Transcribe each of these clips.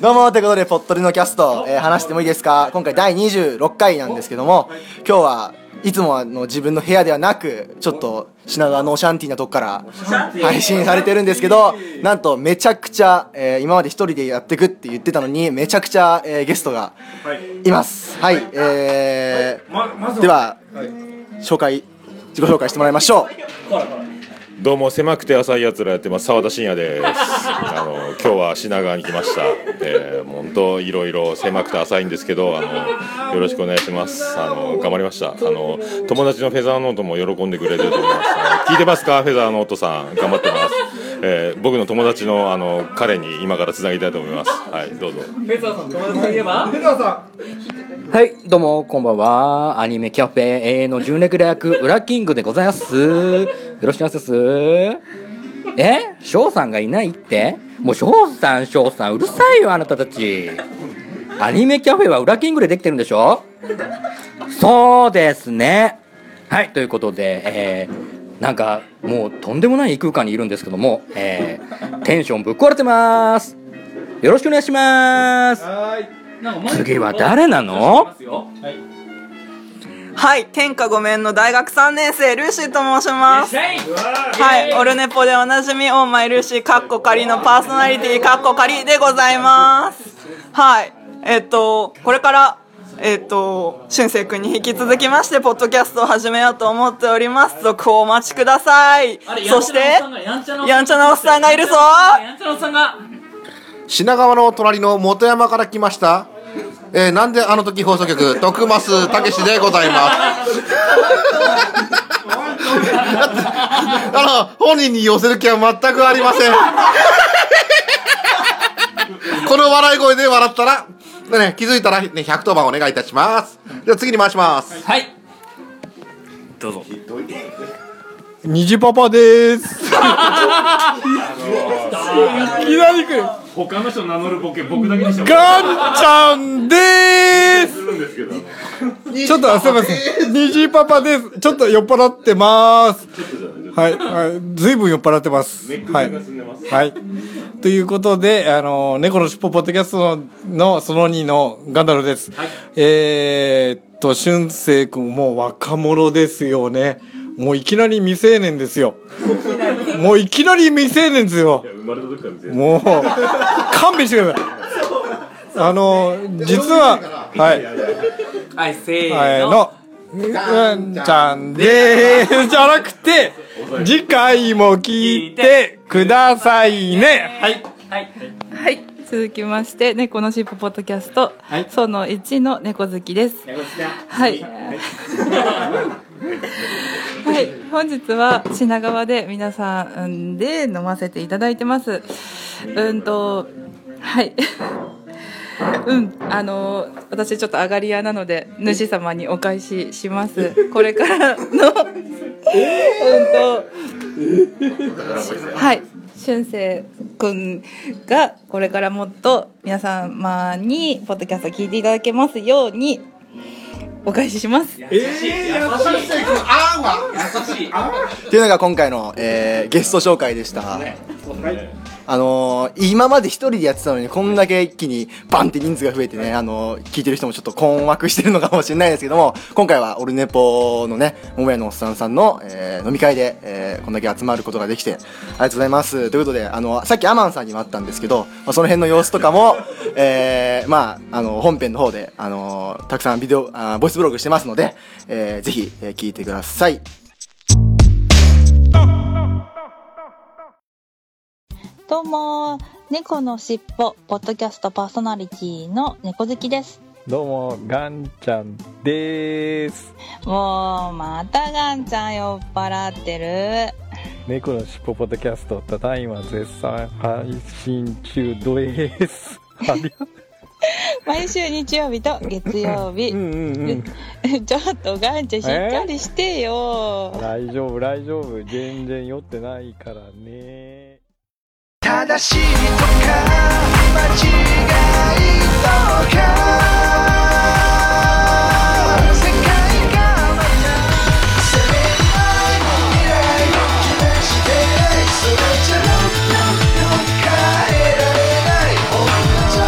どうもということで、ポットリのキャスト、えー話してもいいですか？今回第26回なんですけども、今日はいつもの自分の部屋ではなく、ちょっと品川のオシャンティーなとこから配信されてるんですけど、なんとめちゃくちゃ、えー今まで一人でやってくって言ってたのに、めちゃくちゃ、えーゲストがい。ます。はい、えーでは、紹介、自己紹介してもらいましょう。どうも狭くて浅いやつらやってます。澤田信也です。あの今日は品川に来ました。えー、本当いろいろ狭くて浅いんですけどあのよろしくお願いします。あの頑張りました。あの友達のフェザーノートも喜んでくれてると思います。あの聞いてますか？フェザーノートさん。頑張ってます。えー僕の友達のあの彼に今からつなぎたいと思いますはいどうぞはい、どうも、こんばんは。アニメキャフェ A の純レギュラー役、ウラキングでございます。よろしくお願いします。え？翔さんがいないって？もう翔さん、翔さん、うるさいよ、あなたたち。アニメキャフェはウラキングでできてるんでしょ？そうですね。はい、ということで、えー、なんか、もうとんでもない異空間にいるんですけども、えー、テンションぶっ壊れてます。よろしくお願いします。次は誰なの？はい、天下御免の大学3年生、ルーシーと申します。はい、オルネポでおなじみ、オーマイルーシー、カッコ仮のパーソナリティ、カッコ仮でございます。はい、えっと、これから、えっと、俊生君に引き続きまして、ポッドキャストを始めようと思っております。続報お待ちください。そして、やんちゃなおっさんがいるぞ品川の隣の本山から来ました。えー、なんであの時放送局、徳増たけしでございます。あの、本人に寄せる気は全くありません。この笑い声で笑ったら、ね、気づいたら、ね、110番お願いいたします。じゃあ次に回します。はい。どうぞ。虹パパです。いきなり来る。他の人名乗るボケ僕だけにしてガンちゃんです。ちょっとすみません。虹パパです。ちょっと酔っ払ってます。はい、はい、ずいぶん酔っ払ってます。はい。はい。ということで、あの、猫のしっぽポッドキャストののその2のガンダルです。えーっと、俊生君もう若者ですよね。もういきなり未成年ですよ。もういきなり未成年ですよ。生まれた時から全もう、勘弁してください。あの、実は、はい。はい、せはい、の、うんちゃんでーす。じゃなくて、次回も聞いてくださいね。はい。はい。続きまして、猫のしっぽポッドキャスト、その1の猫好きです。はい。はい。本日は品川で皆さんで飲ませていただいてます。うんと、はい。うん、あの私ちょっと上がり屋なので主様にお返しします。これからの、うんと、はい、俊生くんがこれからもっと皆様にポッドキャスト聞いていただけますようにお返しします。っていうのが今回の、えーゲスト紹介でした。あのー今まで一人でやってたのにこんだけ一気にバンって人数が増えてね、あのー聞いてる人もちょっと困惑してるのかもしれないですけども今回はオルネポのね桃屋のおっさんさんの、えー飲み会で、えーこんだけ集まることができてありがとうございます。ということであのさっきアマンさんにもあったんですけど、まあ、その辺の様子とかも、えーまああの本編の方で、あのーたくさんビデオあーボイスブログしてますので、えーぜひ、えー聞いてくださいどうも、猫のしっぽ、ポッドキャストパーソナリティの猫好きです。どうも、ガンちゃんでーす。もう、またガンちゃん酔っ払ってる。猫のしっぽポッドキャスト、ただいま絶賛配信中です。毎週日曜日と月曜日。うん。ちょっとガンちゃんしっかりしてよ。大丈夫、大丈夫。全然酔ってないからね。正しいとか間違いとか。世界がまた攻めない未来を決めしてそれじゃ変えられない僕たち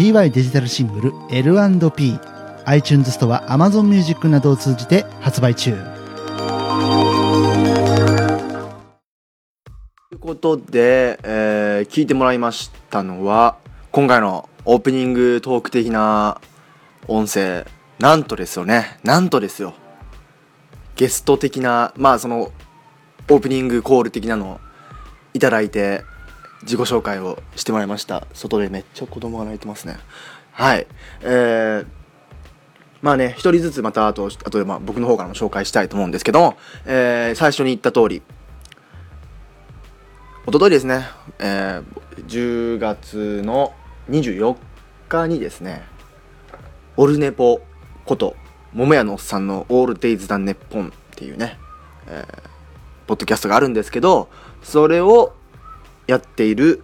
の枚デジタルシングル L&P iTunes ストア Amazon Music などを通じて発売中。ことで、えー聞いてもらいましたのは今回のオープニングトーク的な音声なんとですよね。なんとですよ。ゲスト的なまあそのオープニングコール的なのをいただいて自己紹介をしてもらいました。外でめっちゃ子供が泣いてますね。はい。えーまあね一人ずつまたあとあとでまあ僕の方からも紹介したいと思うんですけども、えー最初に言った通り一昨日ですね、えー10月の24日にですねオルネポこと桃屋のおっさんの「オールデイズ・ダン・ネッポン」っていうね、えーポッドキャストがあるんですけどそれをやっている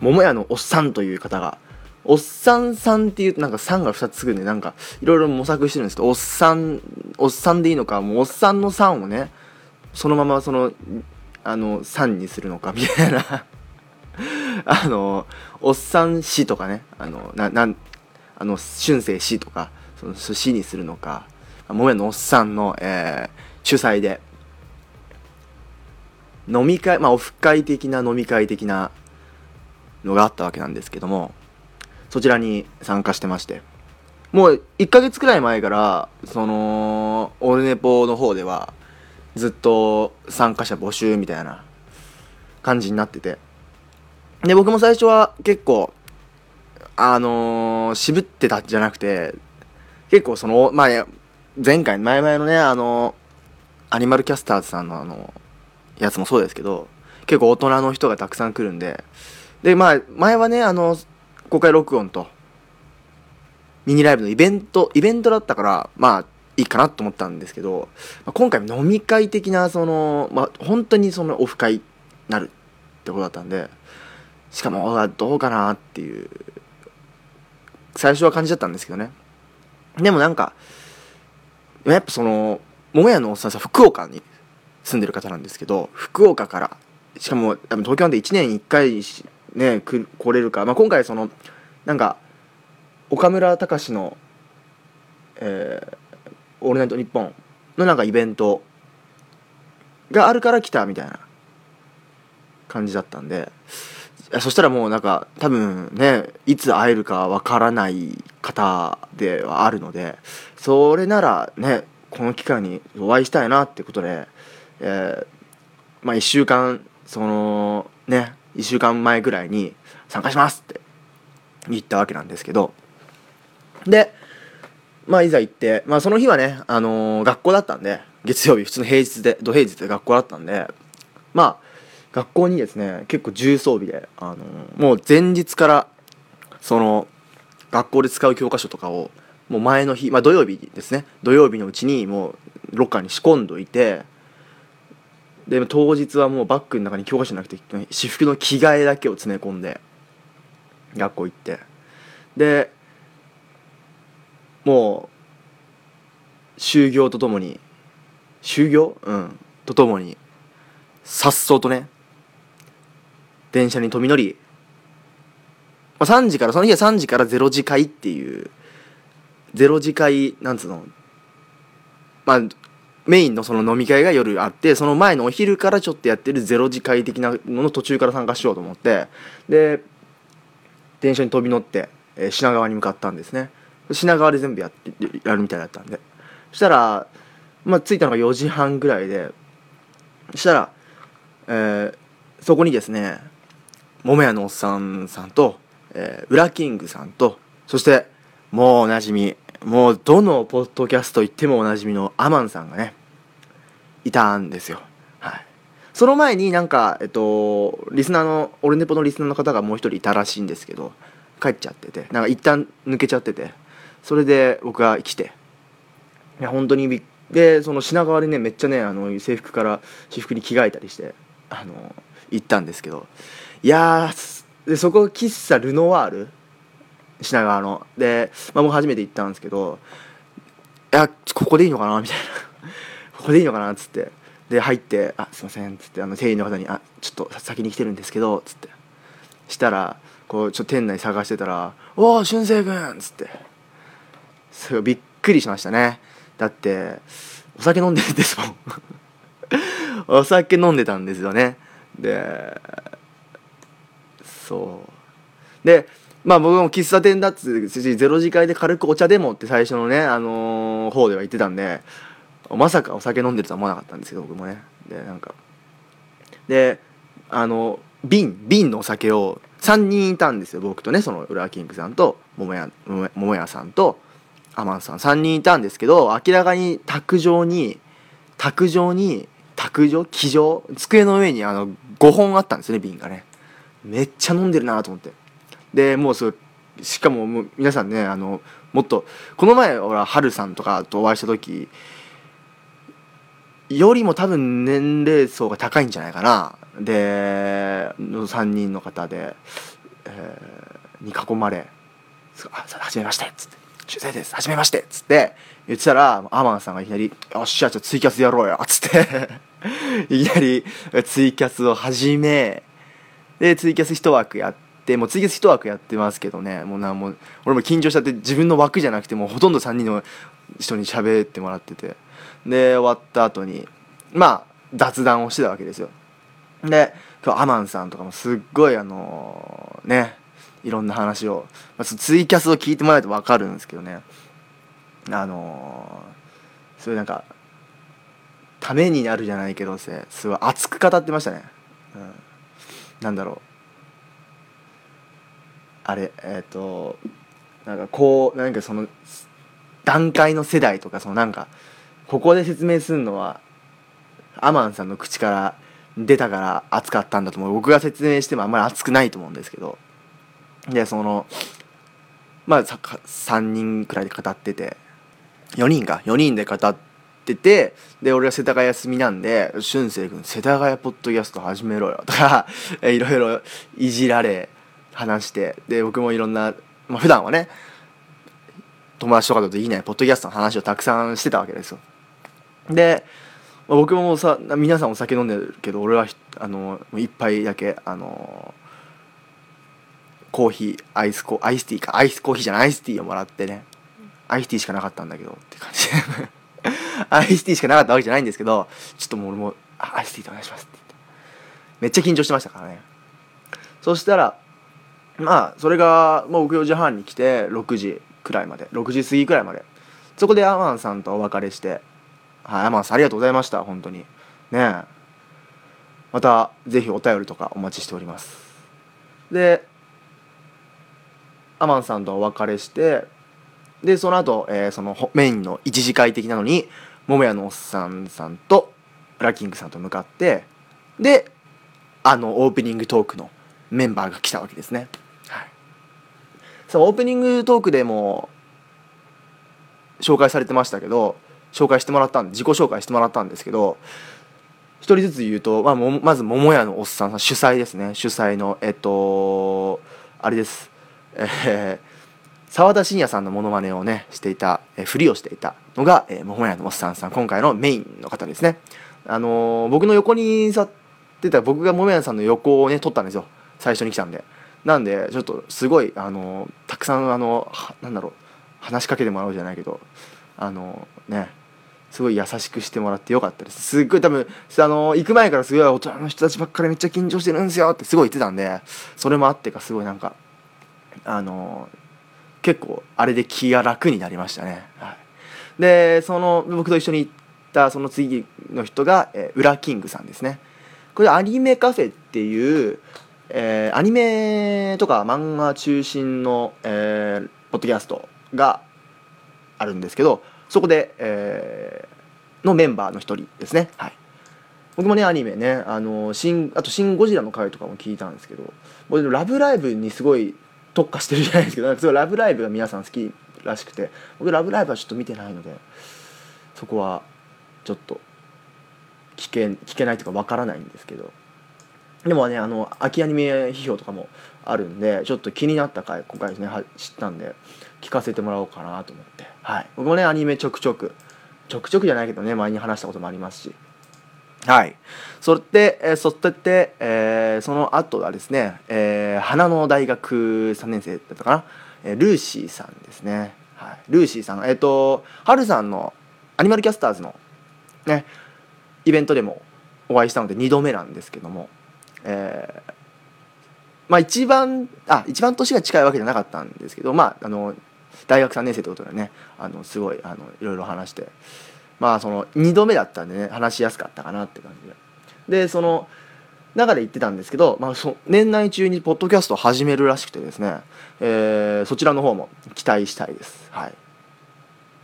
桃屋のおっさんという方がおっさんさんっていうなんか「さん」が2つつくんでなんかいろいろ模索してるんですけどおっさんおっさんでいいのかもうおっさんの「さん」をねそのままそのあの「さん」にするのかみたいな。あのおっさん氏とかね。あのななんあの春生氏とかその氏にするのか。桃屋のおっさんの、えー主催で。飲み会まあオフ会的な飲み会的なのがあったわけなんですけどもそちらに参加してまして。もう1ヶ月くらい前からそのオルネポの方ではずっと参加者募集みたいな感じになってて。で僕も最初は結構あのー渋ってたじゃなくて結構そのまあいや前回前々のねあのアニマルキャスターズさんのあのやつもそうですけど結構大人の人がたくさん来るんで。でまあ前はねあの公開録音とミニライブのイベントイベントだったからまあいいかなと思ったんですけど、まあ今回飲み会的なそのまあ本当にそのオフ会になるってことだったんでしかもどうかなっていう最初は感じだったんですけどね。でもなんかやっぱその桃屋のおっさんさ福岡に住んでる方なんですけど福岡からしかも東京なんで1年1回ね来れるか、まあ、今回そのなんか岡村隆史の「えーオールナイトニッポン」のなんかイベントがあるから来たみたいな感じだったんでそしたらもうなんか多分ねいつ会えるかわからない方ではあるのでそれならねこの機会にお会いしたいなってことで、えーまあ1週間そのね1週間前ぐらいに参加しますって言ったわけなんですけどでまあいざ行って、まあ、その日はね、あのー学校だったんで月曜日普通の平日で土平日で学校だったんでまあ学校にですね結構重装備で、あのーもう前日からその学校で使う教科書とかをもう前の日、まあ、土曜日ですね土曜日のうちにもうロッカーに仕込んどいてで当日はもうバッグの中に教科書なくて私服の着替えだけを詰め込んで学校行ってでもう就業とともに就業うん。とともにさっそうとね電車に飛び乗り、まあ、3時からその日は3時から0時会っていう0時会なんつうの？まあメインのその飲み会が夜あってその前のお昼からちょっとやってるゼロ次会的なのの途中から参加しようと思ってで電車に飛び乗って、えー品川に向かったんですね。品川で全部やってやるみたいだったんで。そしたらまあ着いたのが4時半ぐらいでそしたら、えーそこにですね桃屋のおっさんさんと、えー、ウラキングさんとそしてもうおなじみもうどのポッドキャスト行ってもおなじみのアマンさんがねいたんですよ。はい。その前になんかえっとリスナーのオルネポのリスナーの方がもう一人いたらしいんですけど帰っちゃっててなんか一旦抜けちゃってて。それで僕が来て。いや本当にびでその品川でねめっちゃねあの制服から私服に着替えたりしてあの行ったんですけど。いやでそこ喫茶ルノワール？品川の。で、まあ、僕初めて行ったんですけどいやここでいいのかな？みたいな。ここでいいのかな？っつって。で入って「あすいません」っつってあの店員の方に「あちょっと先に来てるんですけど」っつって。したらこうちょっと店内探してたら「おお俊く君!」っつって。すごいびっくりしましたね。だってお酒飲んでるんですもん。お酒飲んでたんですよね。でそう。でまあ僕も喫茶店だっつうしゼロ次会で軽くお茶でもって最初のねあのー方では言ってたんでまさかお酒飲んでるとは思わなかったんですけど僕もね。でなんかであの瓶瓶のお酒を3人いたんですよ。僕とねその浦和キングさんと桃屋桃屋さんとアマンさん3人いたんですけど明らかに卓上に卓上に卓上机上机の上にあの5本あったんですね瓶がね。めっちゃ飲んでるなと思って。でもうそうしかももう皆さんねあのもっとこの前俺はハルさんとかとお会いした時よりも多分年齢層が高いんじゃないかな。での3人の方で、えーに囲まれ「あはじめまして」っつって「主催です。はじめまして」っつって言ってたらアマンさんがいきなり「よっしゃじゃあツイキャスやろうよ」っつって いきなりツイキャスを始めでツイキャス一枠やってもうツイキャス一枠やってますけどね。もうなもう俺も緊張しちゃって自分の枠じゃなくてもうほとんど3人の人に喋ってもらってて。で終わった後にまあ雑談をしてたわけですよ。で今日アマンさんとかもすっごいあのねいろんな話を、まあ、ツイキャスを聞いてもらえると分かるんですけどね。あのそういうなんかためになるじゃないけどせすごい熱く語ってましたね、うん、なんだろう。あれえっ、となんかこうなんかその段階の世代とかそのなんかここで説明するのはアマンさんの口から出たから熱かったんだと思う。僕が説明してもあんまり熱くないと思うんですけど。でそのまあ3人くらいで語ってて。4人か。4人で語っててで俺は世田谷休みなんで「俊く君世田谷ポッドキャスト始めろよ」とか いろいろいじられ話して。で僕もいろんな、まあ普段はね友達とかとできないポッドキャストの話をたくさんしてたわけですよ。で僕もさ皆さんお酒飲んでるけど俺はあの一杯だけあのコーヒーアイスコアイスティーかアイスコーヒーじゃないアイスティーをもらってねアイスティーしかなかったんだけどって感じ。アイスティーしかなかったわけじゃないんですけどちょっともう俺もアイスティーでお願いしますって言って。めっちゃ緊張してましたからね。そしたらまあそれがもう僕4時半に来て6時くらいまで6時過ぎくらいまで。そこでアマンさんとお別れしてはいアマンさんありがとうございました本当に。ねえ。またぜひお便りとかお待ちしております。でアマンさんとお別れしてでその後、えーそのメインの一次会的なのに桃屋のおっさんさんとブラッキングさんと向かってであのオープニングトークのメンバーが来たわけですね。はい、そのオープニングトークでも紹介されてましたけど紹介してもらったん自己紹介してもらったんですけど一人ずつ言うと、まあ、もまず桃屋のおっさんさん主催ですね。主催のえっとあれです。えー澤田信也さんのモノマネをねしていた、えふりをしていたのが、えー、桃屋のおっさんさん今回のメインの方ですね。あのー僕の横に座ってた僕が桃屋さんの横をね撮ったんですよ。最初に来たんで。なんでちょっとすごいあのーたくさんあのはなんだろう話しかけてもらうじゃないけどあのねすごい優しくしてもらってよかったです。すっごい多分あの行く前からすごい大人の人たちばっかりめっちゃ緊張してるんですよってすごい言ってたんでそれもあってかすごいなんかあの結構あれで気が楽になりましたね、はい、でその僕と一緒に行ったその次の人が、えー、ウラキングさんですね。これアニメカフェっていう、えーアニメとか漫画中心の、えーポッドキャストがあるんですけどそこで、えーのメンバーの一人ですね。はい。僕もねアニメねあの新あと「シン・ゴジラ」の回とかも聞いたんですけど僕「ラブライブ!」にすごい特化してるじゃないですけどす「ラブライブ!」が皆さん好きらしくて僕「ラブライブ!」はちょっと見てないのでそこはちょっと聞け聞けないというかわからないんですけどでもねあの秋アニメ批評とかもあるんでちょっと気になった回今回ですね知ったんで聞かせてもらおうかなと思ってはい僕もねアニメちょくちょくちょくちょくじゃないけどね前に話したこともありますしはい。そして、えーそして、えーその後はですね、えー花の大学3年生だったかな、えールーシーさんですね。はい。ルーシーさん、えっ、と、はるさんのアニマルキャスターズのね、イベントでもお会いしたので2度目なんですけども、えーまあ一番、あ、一番年が近いわけじゃなかったんですけど、まあ、あの、大学3年生ってことでね、あの、すごい、あの、いろいろ話して、まあその2度目だったんでね話しやすかったかなって感じで。でその中で言ってたんですけど、まあ、そ年内中にポッドキャストを始めるらしくてですね、えーそちらの方も期待したいです。はい。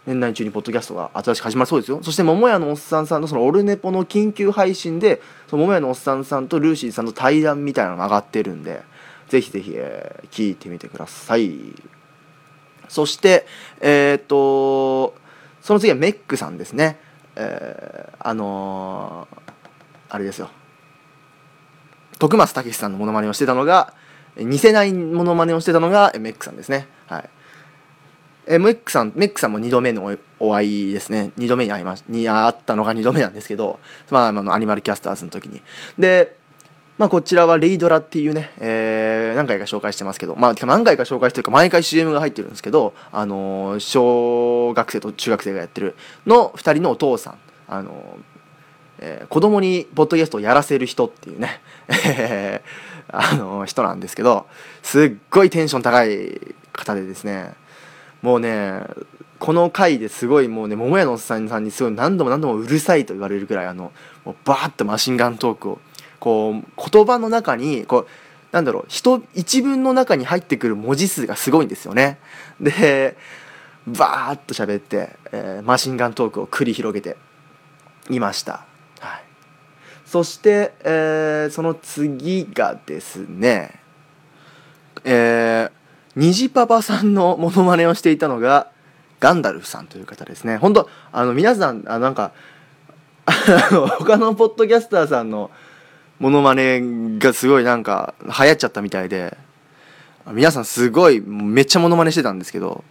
年内中にポッドキャストが新しく始まるそうですよ。そして桃屋のおっさんさんのそのオルネポの緊急配信でその桃屋のおっさんさんとルーシーさんの対談みたいなのが上がってるんでぜひぜひ、えー聞いてみてください。そしてえっ、とその次はメックさんですね。えーあのーあれですよ。徳松武さんのモノマネをしてたのが似せないモノマネをしてたのがえメックさんですね。はい。えメックさんメックさんも2度目のおお会いですね。2度目に会いましに会ったのが2度目なんですけど、まあ、あのアニマルキャスターズの時に。でまあ、こちらはレイドラっていうね、えー何回か紹介してますけど、まあ、何回か紹介してるか毎回 CM が入ってるんですけど、あのー小学生と中学生がやってるの2人のお父さん、あのーえー子供にポッドキャストをやらせる人っていうね、あのー人なんですけどすっごいテンション高い方でですねもうねこの回ですごいもうね桃屋のおっさんさんにすごい何度も何度もうるさいと言われるくらいあのもうバーッとマシンガントークをこう言葉の中にこうなんだろう人一文の中に入ってくる文字数がすごいんですよね。でバーッと喋って、えーマシンガントークを繰り広げていました。はい、そして、えーその次がですねえー、虹パパさんのモノマネをしていたのがガンダルフさんという方ですね本当あの皆さんあなんか他のポッドキャスターさんのモノマネがすごいなんか流行っちゃったみたいで皆さんすごいめっちゃモノマネしてたんですけど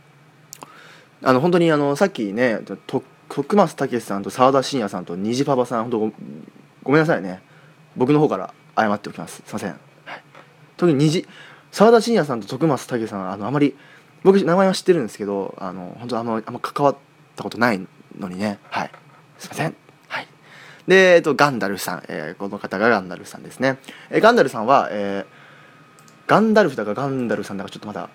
あの本当にあのさっきねと徳松武さんと澤田信也さんと虹パパさん本当ごごめんなさいね。僕の方から謝っておきます。すいません、はい、特に虹澤田信也さんと徳松武さんあのあまり僕名前は知ってるんですけどあの本当あんまあんま関わったことないのにね。はい。すいません。で、えっと、ガンダルフさん、えーこの方がガンダルフさんですね、えーガンダルフさんは、えーガンダルフだかガンダルフさんだかちょっとまだ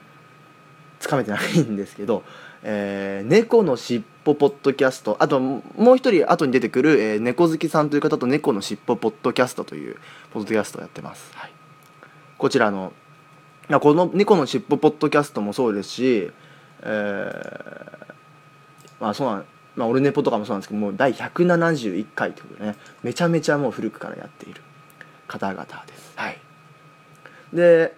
つかめてないんですけど「えー猫のしっぽポッドキャスト」あともう一人後に出てくる、えー猫好きさんという方と「猫のしっぽポッドキャスト」というポッドキャストをやってます、はい、こちらのこの「猫のしっぽポッドキャスト」もそうですし、えーまあそうなんまあ、オルネポとかもそうなんですけどもう第171回ということでねめちゃめちゃもう古くからやっている方々です。はい。で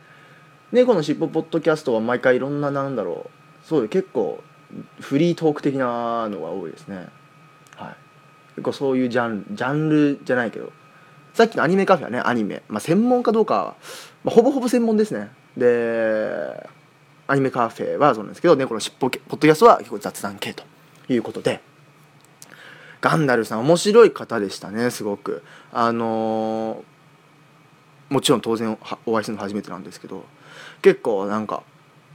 猫のしっぽポッドキャストは毎回いろんななんだろうそういう結構フリートーク的なのが多いですね。はい。結構そういうジャンルジャンルじゃないけどさっきのアニメカフェはねアニメ、まあ、専門かどうかは、まあ、ほぼほぼ専門ですね。でアニメカフェはそうなんですけど猫のしっぽポッドキャストは結構雑談系ということでガンダルさん面白い方でしたねすごく。あのもちろん当然お会いするの初めてなんですけど。結構なんか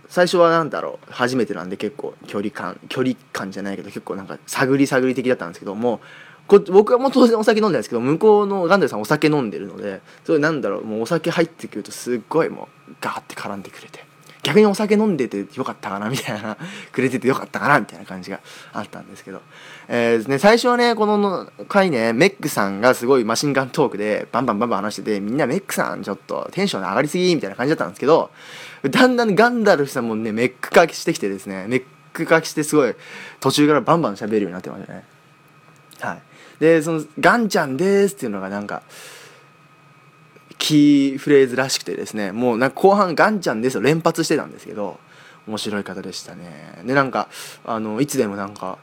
最初はなんだろう初めてなんで結構距離感距離感じゃないけど結構なんか探り探り的だったんですけどもこ僕はもう当然お酒飲んでないですけど向こうのガンダルさんお酒飲んでるのでそれなんだろうもうお酒入ってくるとすっごいもうガーって絡んでくれて。逆にお酒飲んでてよかったかなみたいな くれててよかったかなみたいな感じがあったんですけど、えーね、最初はねこの回ねメックさんがすごいマシンガントークでバンバンバンバン話しててみんなメックさんちょっとテンション上がりすぎみたいな感じだったんですけどだんだんガンダルフさんもねメック化してきてですねメック化してすごい途中からバンバン喋るようになってましたね。はい。でその「ガンちゃんです」っていうのがなんかキーフレーズらしくてですねもうなんか後半「ガンちゃんです」を連発してたんですけど面白い方でしたね。でなんかあのいつでもなんか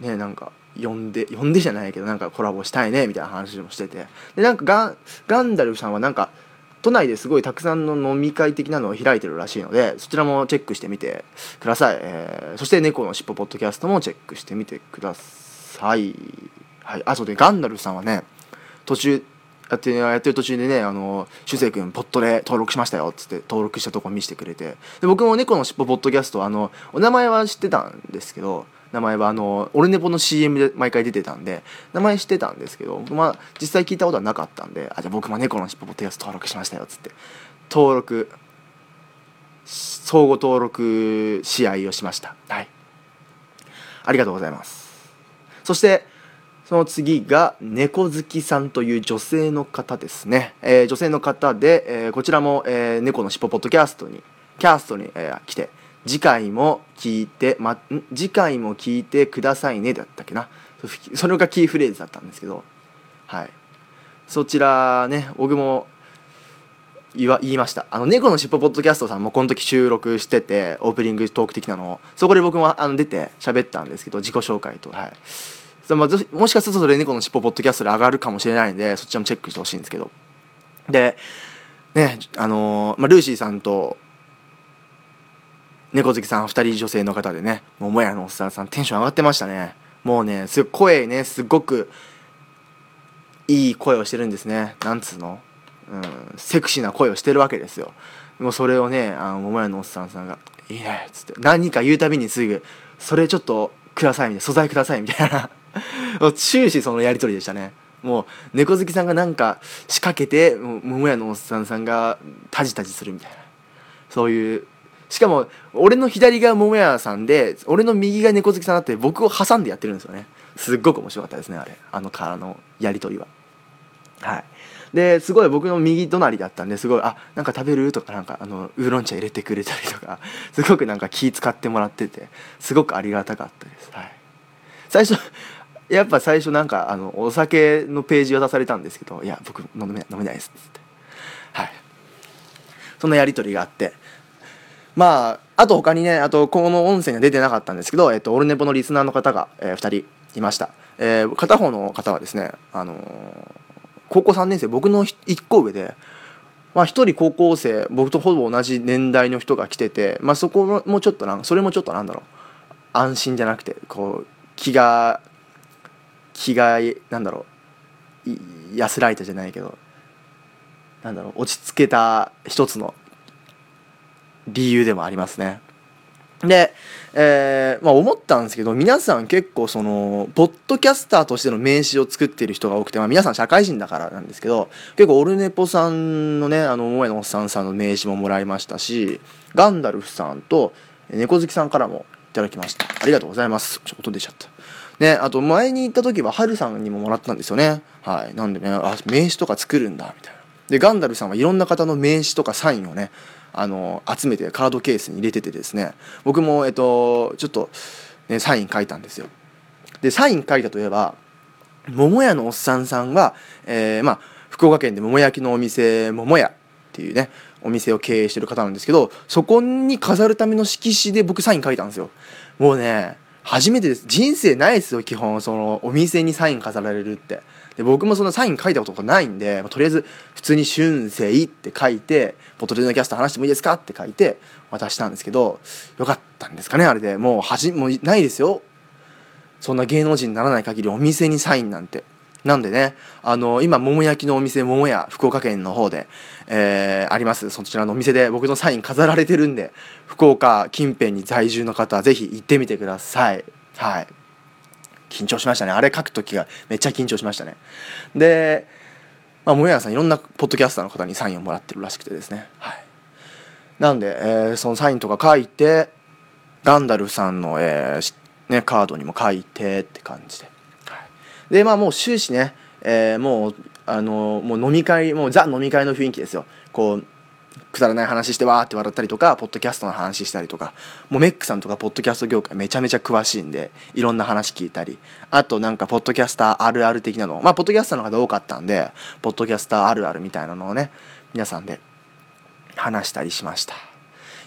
ねなんか呼んで呼んでじゃないけどなんかコラボしたいねみたいな話もしてて。でなんかガンガンダルフさんはなんか都内ですごいたくさんの飲み会的なのを開いてるらしいのでそちらもチェックしてみてください、えーそして「猫のしっぽポッドキャスト」もチェックしてみてください。はい。あそうでガンダルフさんはね途中やってやってる途中でねあの「しゅうせい君ポットで登録しましたよ」っつって登録したとこ見せてくれて。で僕も猫のしっぽポッドキャストあのお名前は知ってたんですけど名前はあのオルネポの CM で毎回出てたんで名前知ってたんですけどまあ実際聞いたことはなかったんであじゃあ僕も猫のしっぽポッドキャスト登録しましたよっつって。登録相互登録試合をしました。はい。ありがとうございます。そしてその次が猫好きさんという女性の方ですね、えー女性の方で、えーこちらも、えー猫のしっぽポッドキャストにキャストに、えー来て次回も聞いて、ま、次回も聞いてくださいねだったっけな？それがキーフレーズだったんですけど。はい。そちらね僕も言わ言いました。あの猫のしっぽポッドキャストさんもこの時収録しててオープニングトーク的なのをそこで僕もあの出て喋ったんですけど自己紹介と。はい。まあ、もしかするとそれ猫のしっぽポッドキャストで上がるかもしれないんでそっちもチェックしてほしいんですけど。でねあのーまあ、ルーシーさんと猫好きさん2人女性の方でねもうもやのおっさんさんテンション上がってましたね。もうねす声ねすごくいい声をしてるんですね。なんつうの、うん、セクシーな声をしてるわけですよ。もうそれをねあの桃屋のおっさんさんが「いいね」っつって何か言うたびにすぐ「それちょっとください」みたいな「素材ください」みたいな。終始そのやり取りでしたね。もう猫好きさんがなんか仕掛けて桃屋のおっさんさんがタジタジするみたいな。そういう。しかも俺の左が桃屋さんで俺の右が猫好きさんだって僕を挟んでやってるんですよね。すっごく面白かったですねあれ。あのからのやり取りは。はい。ですごい僕の右隣だったんですごい「あなんか食べる?」とかなんかあのウーロン茶入れてくれたりとかすごくなんか気使ってもらっててすごくありがたかったです。はい。最初やっぱ最初なんかあのお酒のページ渡されたんですけど「いや僕飲め飲めないです」っつって。はい。そんなやり取りがあって。まああと他にねあとこの音声には出てなかったんですけど、えっと、オルネポのリスナーの方が、え2人いました、えー片方の方はですね、あのー高校3年生僕の1個上で、まあ、1人高校生僕とほぼ同じ年代の人が来てて、まあ、そこもちょっとなんそれもちょっとなんだろう。安心じゃなくてこう気が気がなんだろう安らいたじゃないけどなんだろう落ち着けた一つの理由でもありますね。で、えーまあ、思ったんですけど皆さん結構そのポッドキャスターとしての名刺を作っている人が多くて、まあ、皆さん社会人だからなんですけど結構オルネポさんのねあの桃屋のおっさんさんの名刺ももらいましたしガンダルフさんと猫好きさんからもいただきました。ありがとうございます。ちょっと音出ちゃった。ねあと前に行った時はハルさんにももらったんですよね。はい。なんでねあ名刺とか作るんだみたいな。でガンダルさんはいろんな方の名刺とかサインをねあの集めてカードケースに入れててですね。僕もえっとちょっと、ね、サイン書いたんですよ。でサイン書いたといえば桃屋のおっさんさんは、えーまあ、福岡県で桃焼きのお店桃屋っていうねお店を経営してる方なんですけどそこに飾るための色紙で僕サイン書いたんですよ。もうね初めてです。人生ないですよ基本。そのお店にサイン飾られるって。で僕もそのサイン書いたことがないんで、まあとりあえず普通に「春生」って書いて「ポトレのキャスト話してもいいですか?」って書いて渡したんですけどよかったんですかねあれで。もうはじもうないですよ。そんな芸能人にならない限りお店にサインなんて。なんでねあの今桃焼きのお店桃屋福岡県の方で、えーあります。そちらのお店で僕のサイン飾られてるんで福岡近辺に在住の方はぜひ行ってみてください。はい。緊張しましたね。あれ書く時がめっちゃ緊張しましたね。でまあ、もやさんいろんなポッドキャスターの方にサインをもらってるらしくてですね、はい、なんで、えーそのサインとか書いてガンダルフさんの、えーね、カードにも書いてって感じで、でまあもう終始ね、えーもうあのもう飲み会もうザ飲み会の雰囲気ですよ。こうくだらない話してわーって笑ったりとかポッドキャストの話したりとかもうメックさんとかポッドキャスト業界めちゃめちゃ詳しいんでいろんな話聞いたり。あとなんかポッドキャスターあるある的なのまあポッドキャスターの方多かったんでポッドキャスターあるあるみたいなのをね皆さんで話したりしました。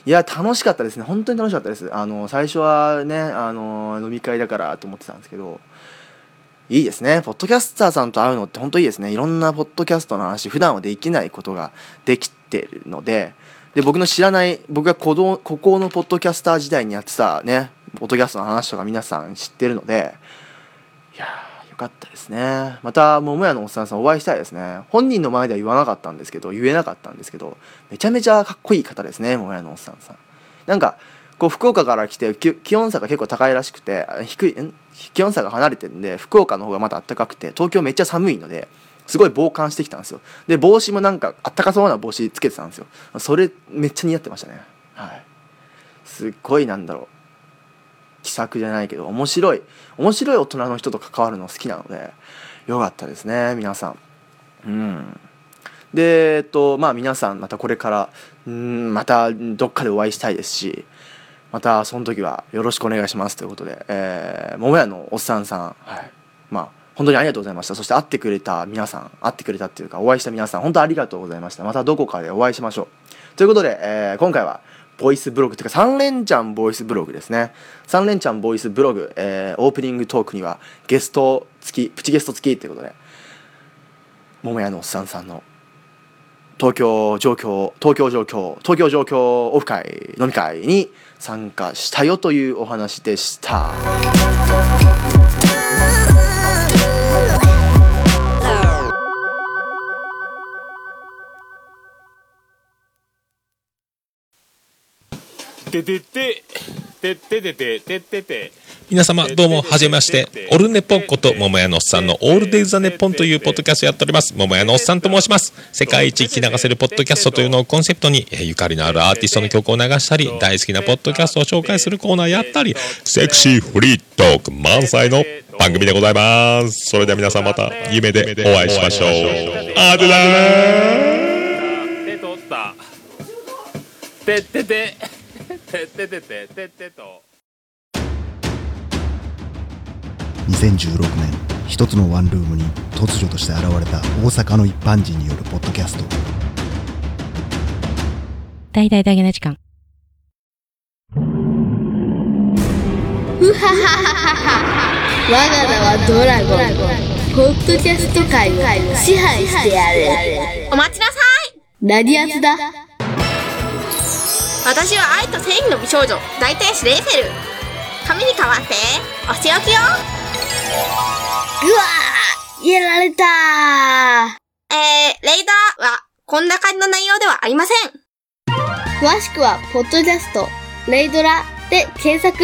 いや楽しかったですね。本当に楽しかったです。あの最初はねあの飲み会だからと思ってたんですけどいいですね。ポッドキャスターさんと会うのって本当いいですね。いろんなポッドキャストの話普段はできないことができてるので。で僕の知らない僕がこのここのポッドキャスター時代にやってたねポッドキャストの話とか皆さん知ってるので。いやーかったですね。また桃屋のおっさんさんお会いしたいですね。本人の前では言わなかったんですけど言えなかったんですけどめちゃめちゃかっこいい方ですね桃屋のおっさんさん。なんかこう福岡から来て気温差が結構高いらしくて低いん？気温差が離れてるんで福岡の方がまだ暖かくて東京めっちゃ寒いのですごい防寒してきたんですよ。で帽子もなんかあったかそうな帽子つけてたんですよ。それめっちゃ似合ってましたね。はい。すっごいなんだろう。気さくじゃないけど面白い。面白い大人の人と関わるの好きなのでよかったですね皆さん。うん。でえっとまあ皆さんまたこれからうんまたどっかでお会いしたいですしまたその時はよろしくお願いしますということで、えー、桃屋のおっさんさん、はい、まあ本当にありがとうございました。そして会ってくれた皆さん会ってくれたっていうかお会いした皆さん本当ありがとうございました。またどこかでお会いしましょう。ということで、えー今回はボイスブログというか3連チャンボイスブログですね。3連チャンボイスブログ、えーオープニングトークにはゲスト付きプチゲスト付きということで桃屋のおっさんさんの東京状況東京状況東京状況オフ会飲み会に参加したよというお話でした。ててててててててててて。皆様どうもはじめまして。オルネポンこと桃屋のおっさんのオールデイズ・ザ・ネッポンというポッドキャストやっております。桃屋のおっさんと申します。世界一聞き流せるポッドキャストというのをコンセプトにえーゆかりのあるアーティストの曲を流したり大好きなポッドキャストを紹介するコーナーやったりセクシーフリートーク満載の番組でございます。それでは皆さんまた夢でお会いしましょう。あでだー手取ったてってててててててて2016年一つのワンルームに突如として現れた大阪の一般人によるポッドキャスト。大々だけな時間。ふはははは我が名はドラゴン。ポッドキャスト界を支配してやるお待ちなさい。何やつだ。私は愛と正義の美少女大天使レイフェル。髪に代わってお仕置きよーやられたえー、レイダーはこんな感じの内容ではありません。詳しくはポッドキャストレイドラで検索。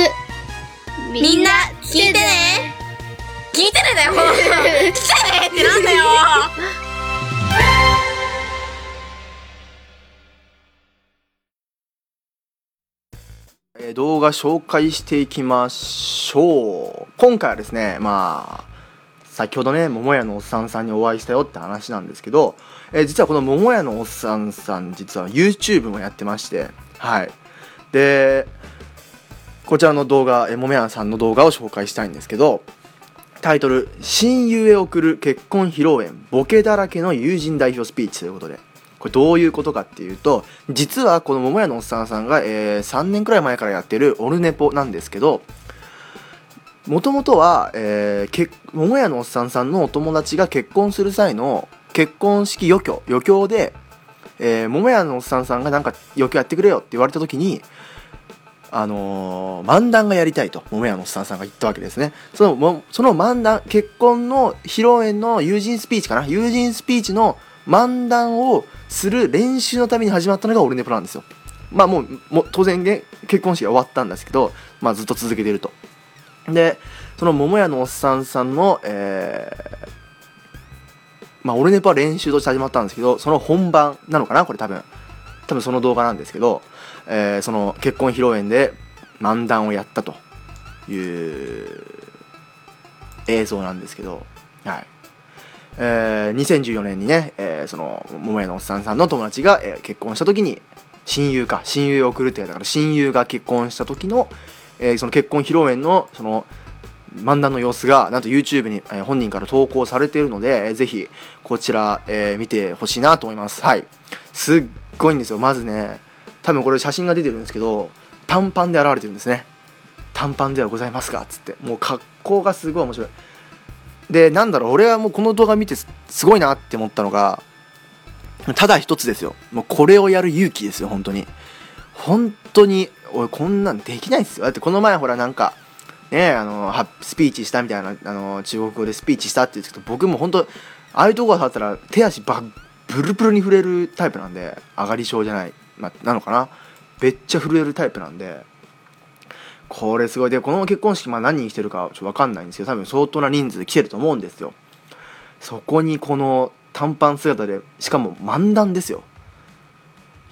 みんな聞いてね。聞いてねだよ。来てねってなんだよ。えー動画紹介していきましょう。今回はですねまあ先ほどね桃屋のおっさんさんにお会いしたよって話なんですけど、えー実はこの桃屋のおっさんさん実は YouTube もやってましてはい。でこちらの動画、えー桃屋さんの動画を紹介したいんですけどタイトル「親友へ送る結婚披露宴ボケだらけの友人代表スピーチ」ということで。これどういうことかっていうと実はこの桃屋のおっさんさんが、えー3年くらい前からやってるオルネポなんですけどもともとは、えーけ桃屋のおっさんさんのお友達が結婚する際の結婚式余興余興で、えー桃屋のおっさんさんがなんか余興やってくれよって言われた時にあのー漫談がやりたいと桃屋のおっさんさんが言ったわけですね。そのその漫談結婚の披露宴の友人スピーチかな？友人スピーチの漫談をする練習のために始まったのがオルネポなんですよ。まあもうもう当然ね結婚式が終わったんですけど、まあ、ずっと続けてると。でその桃屋のおっさんさんのえーまあオルネポは練習として始まったんですけどその本番なのかなこれ多分。多分その動画なんですけど、えーその結婚披露宴で漫談をやったという映像なんですけどはい。えー2014年にね、えーその桃屋のおっさんさんの友達が、えー結婚した時に親友か親友を送るってやつだから親友が結婚した時の、えーその結婚披露宴のその漫談の様子がなんと YouTube に、え本人から投稿されているので、えーぜひこちら、え見てほしいなと思います。はい。すっごいんですよ。まずね多分これ写真が出てるんですけど短パンで現れてるんですね。短パンではございますか？つって。もう格好がすごい面白い。でなんだろう。俺はもうこの動画見てすすごいなって思ったのがただ一つですよ。もうこれをやる勇気ですよ本当に。本当に俺こんなんできないですよ。だってこの前ほらなんかねあのスピーチしたみたいなあの中国語でスピーチしたって言うんですけど僕も本当ああいうとこが立ったら手足ばブルブルに震えるタイプなんで上がり症じゃない、まあ、なのかな。めっちゃ震えるタイプなんで。これすごい。でこの結婚式まあ何人来てるかちょっと分かんないんですけど多分相当な人数で来てると思うんですよ。そこにこの短パン姿でしかも漫談ですよ。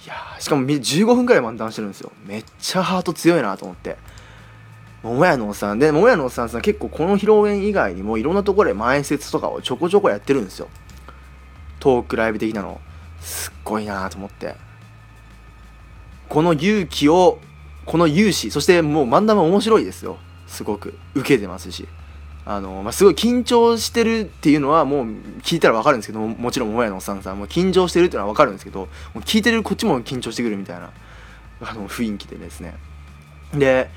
いやしかも15分くらい漫談してるんですよ。めっちゃハート強いなと思って。桃屋のおっさん。で桃屋のおっさんさん結構この披露宴以外にもいろんなところで前説とかをちょこちょこやってるんですよ。トークライブ的なの。すっごいなと思って。この勇気をこの勇姿。そしてもう漫談も面白いですよ。すごく。受けてますし。あの、まあ、すごい緊張してるっていうのはもう聞いたら分かるんですけどももちろん桃屋のおっさんさんも緊張してるっていうのは分かるんですけども聞いてるこっちも緊張してくるみたいなあの雰囲気でですねで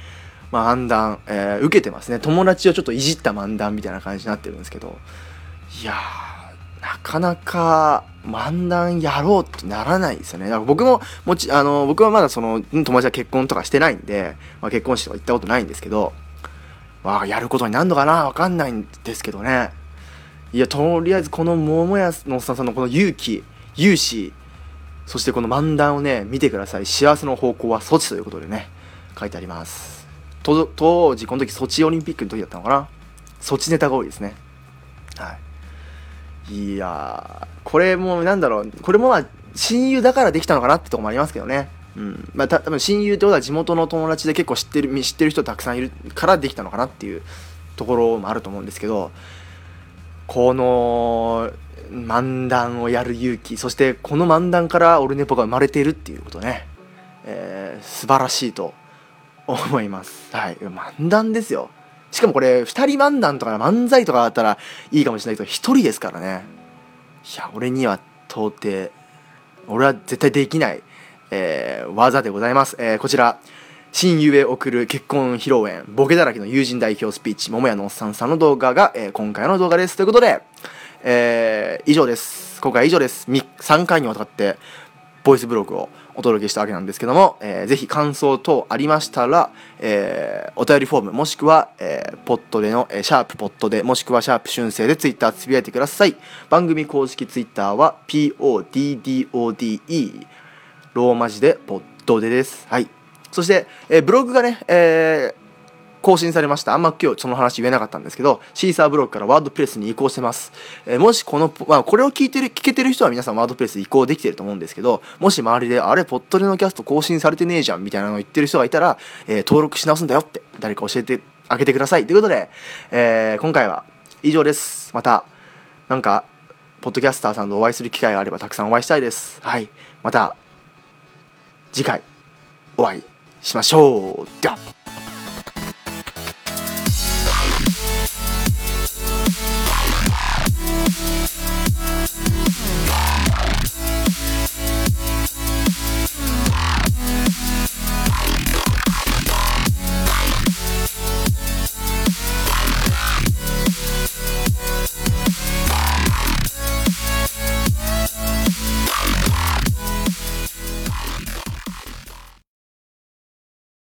まあ漫談、えー受けてますね。友達をちょっといじった漫談みたいな感じになってるんですけどいやーなかなか漫談やろうってならないですよね。だから僕ももちあの僕はまだその友達は結婚とかしてないんで、まあ、結婚式とか行ったことないんですけどわあやることになるのかな？わかんないんですけどね。いやとりあえずこの桃屋のおっさんさんのこの勇気勇姿そしてこの漫談をね見てください。幸せの方向は措置ということでね書いてあります。当時この時ソチオリンピックの時だったのかな？ソチネタが多いですね。はい。いやーこれもなんだろう。これもまあ親友だからできたのかなってとこもありますけどね。うん。まあ、た多分親友ってことは地元の友達で結構知ってる知ってる人たくさんいるからできたのかなっていうところもあると思うんですけどこの漫談をやる勇気そしてこの漫談からオルネポが生まれているっていうことね、えー素晴らしいと思います。はい。漫談ですよ。しかもこれ2人漫談とか漫才とかだったらいいかもしれないけど1人ですからね。いや俺には到底俺は絶対できない、えー技でございます、えーこちら親友へ送る結婚披露宴ボケだらけの友人代表スピーチ桃屋のおっさんさんの動画が、えー今回の動画です。ということで、えー以上です。今回は以上です。3回にわたってボイスブログをお届けしたわけなんですけども、えーぜひ感想等ありましたら、えーお便りフォームもしくは、えーポットでの、えーシャープポットでもしくはシャープ春生でツイッターつぶやいてください。番組公式ツイッターは PODDODE ローマ字でポットでです。はい。そして、えーブログがね、えー更新されました。あんま今日その話言えなかったんですけどシーサーブログからワードプレスに移行してます、えーもしこの、まあ、これを聞いてる聞けてる人は皆さんワードプレス移行できてると思うんですけどもし周りであれポットレのキャスト更新されてねえじゃんみたいなのを言ってる人がいたら、えー登録し直すんだよって誰か教えてあげてください。ということで、えー今回は以上です。またなんかポッドキャスターさんとお会いする機会があればたくさんお会いしたいです。はい。また次回お会いしましょう。では。